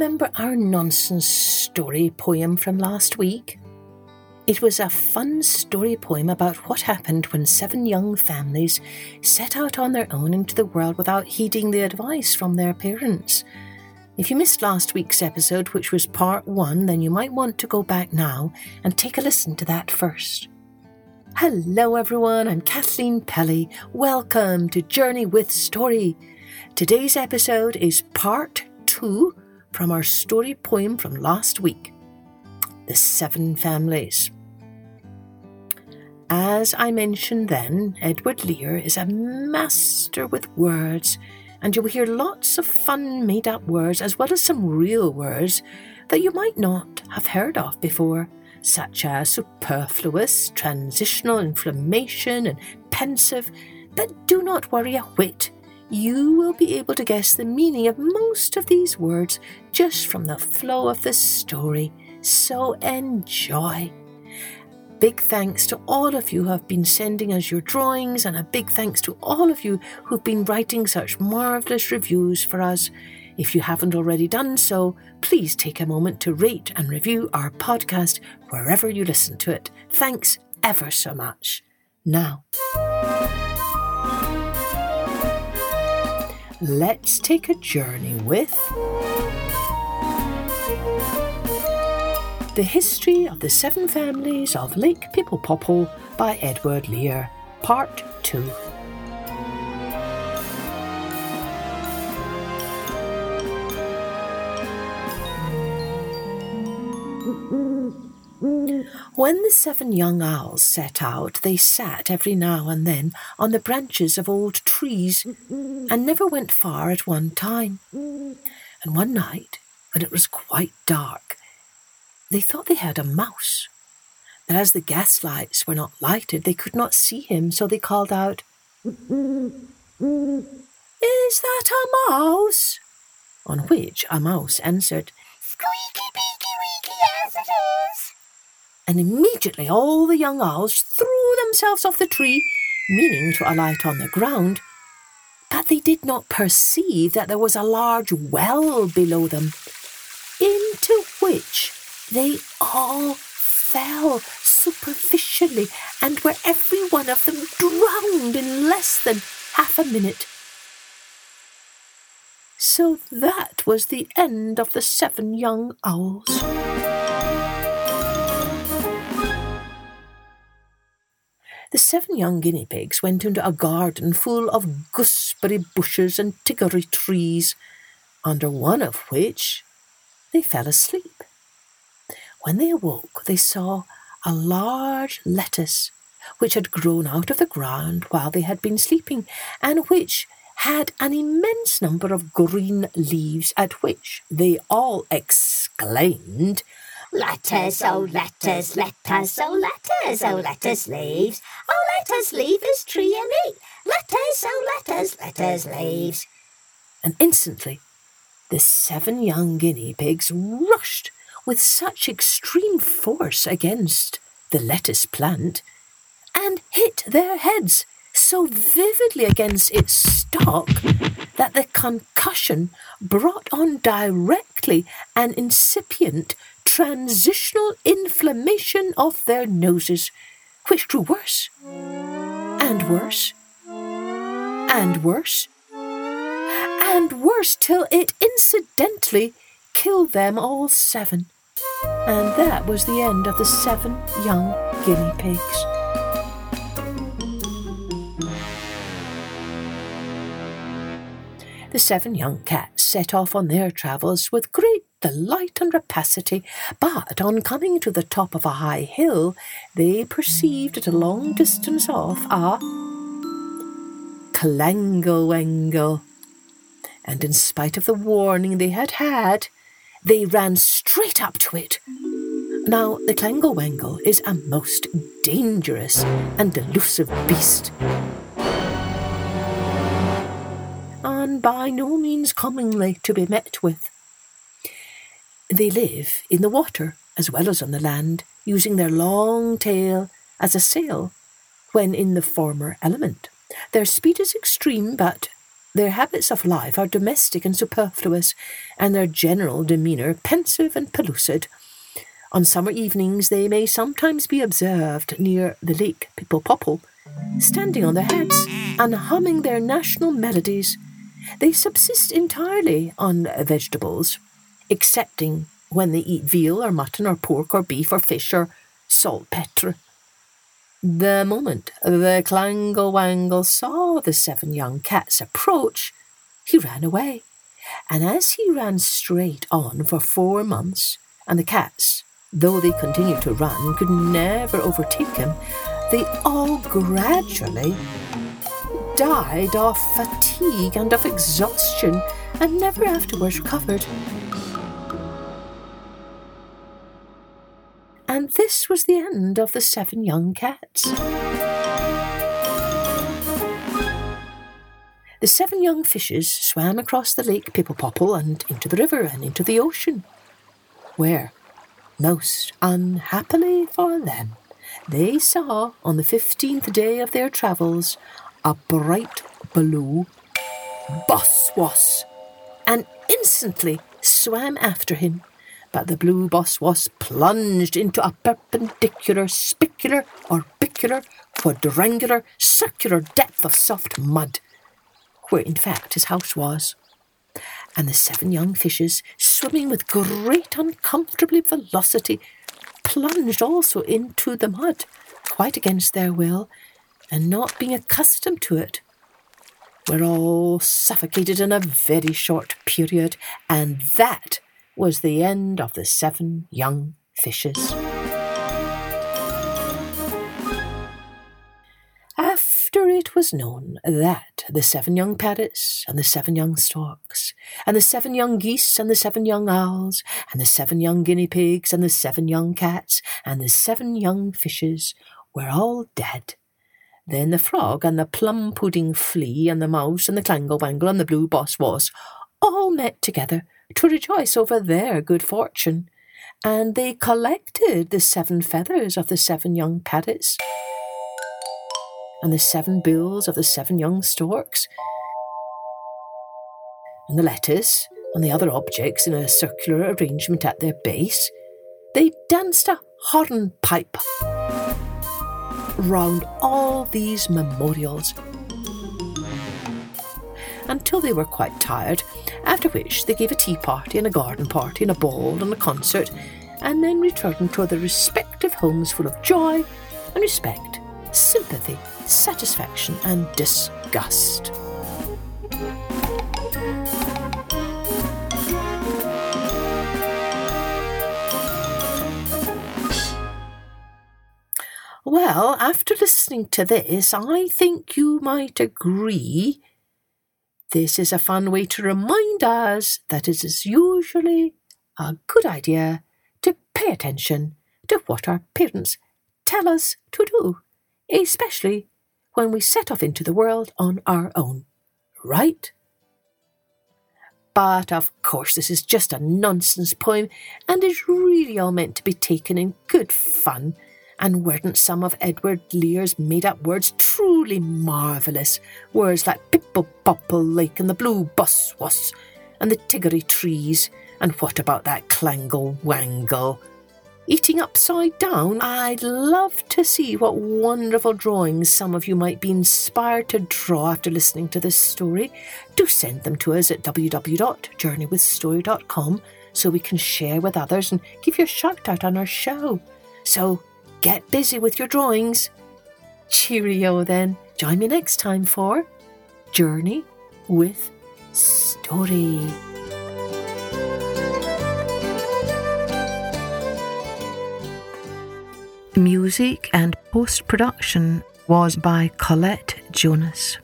remember our nonsense story poem from last week? It was a fun story poem about what happened when seven young families set out on their own into the world without heeding the advice from their parents. If you missed last week's episode, which was part one, then you might want to go back now and take a listen to that first. Hello, everyone. I'm Kathleen Pelley. Welcome to Journey with Story. Today's episode is part two from our story poem from last week The Seven Families. As I mentioned then, Edward Lear is a master with words, and you will hear lots of fun made up words as well as some real words that you might not have heard of before such as superfluous, transitional inflammation, and pensive, but do not worry a whit. You will be able to guess the meaning of most of these words just from the flow of the story. So enjoy. Big thanks to all of you who have been sending us your drawings, and a big thanks to all of you who've been writing such marvellous reviews for us. If you haven't already done so, please take a moment to rate and review our podcast wherever you listen to it. Thanks ever so much. Now, let's take a journey with The History of the Seven Families of Lake Pipple by Edward Lear, Part 2. When the seven young owls set out, they sat every now and then on the branches of old trees and never went far at one time. And one night, when it was quite dark, they thought they heard a mouse. But as the gas lights were not lighted, they could not see him, so they called out, Is that a mouse? On which a mouse answered, Squeaky, peeky, weeky, yes it is and immediately all the young owls threw themselves off the tree, meaning to alight on the ground. But they did not perceive that there was a large well below them, into which they all fell superficially and were every one of them drowned in less than half a minute. So that was the end of the seven young owls. The seven young guinea pigs went into a garden full of gooseberry bushes and tiggory trees, under one of which they fell asleep. When they awoke, they saw a large lettuce which had grown out of the ground while they had been sleeping, and which had an immense number of green leaves, at which they all exclaimed, let us, oh let us, let us, oh let us, oh lettuce leaves. Oh let us leave this tree and eat. Let us, oh let us, let us leaves. And instantly the seven young guinea pigs rushed with such extreme force against the lettuce plant and hit their heads so vividly against its stalk that the concussion brought on directly an incipient transitional inflammation of their noses, which grew worse and worse and worse and worse till it incidentally killed them all seven. And that was the end of the seven young guinea pigs. The seven young cats set off on their travels with great delight and rapacity, but on coming to the top of a high hill, they perceived at a long distance off a clangle and in spite of the warning they had had, they ran straight up to it. Now, the clangle is a most dangerous and elusive beast, and by no means commonly to be met with. They live in the water as well as on the land, using their long tail as a sail when in the former element. Their speed is extreme, but Their habits of life are domestic and superfluous, and their general demeanour pensive and pellucid. On summer evenings they may sometimes be observed near the lake Pipple standing on their heads and humming their national melodies. They subsist entirely on vegetables, excepting when they eat veal or mutton or pork or beef or fish or saltpetre. The moment the Clangle Wangle saw the seven young cats approach, he ran away. And as he ran straight on for four months, and the cats, though they continued to run, could never overtake him, they all gradually died of fatigue and of exhaustion and never afterwards recovered. And this was the end of the seven young cats. The seven young fishes swam across the lake Pipple and into the river and into the ocean, where, most unhappily for them, they saw on the fifteenth day of their travels a bright blue Boss-Woss, and instantly swam after him but the blue Boss-Woss plunged into a perpendicular, spicular, orbicular, quadrangular, circular depth of soft mud, where in fact his house was. And the seven young fishes, swimming with great uncomfortable velocity, plunged also into the mud, quite against their will, and not being accustomed to it. Were all suffocated in a very short period, and that was the end of the seven young fishes. After it was known that the seven young parrots, and the seven young storks, and the seven young geese, and the seven young owls, and the seven young guinea pigs, and the seven young cats, and the seven young fishes were all dead, then the frog, and the plum pudding flea, and the mouse, and the clangle wangle, and the blue Boss-Woss all met together to rejoice over their good fortune, and they collected the seven feathers of the seven young parrots, and the seven bills of the seven young storks, and the lettuce and the other objects in a circular arrangement at their base. They danced a hornpipe round all these memorials until they were quite tired, after which they gave a tea party and a garden party and a ball and a concert, and then returned to their respective homes full of joy and respect, sympathy, satisfaction, and disgust. Well, after listening to this, I think you might agree this is a fun way to remind us that it is usually a good idea to pay attention to what our parents tell us to do, especially when we set off into the world on our own, right? But of course, this is just a nonsense poem and is really all meant to be taken in good fun and weren't some of Edward Lear's made up words truly marvellous? Words like Pipple Popple Lake and the Blue Was and the Tiggory Trees, and what about that Clangle Wangle? Eating upside down, I'd love to see what wonderful drawings some of you might be inspired to draw after listening to this story. Do send them to us at www.journeywithstory.com so we can share with others and give you a shout out on our show. So Get busy with your drawings. Cheerio then. Join me next time for Journey with Story. Music and post production was by Colette Jonas.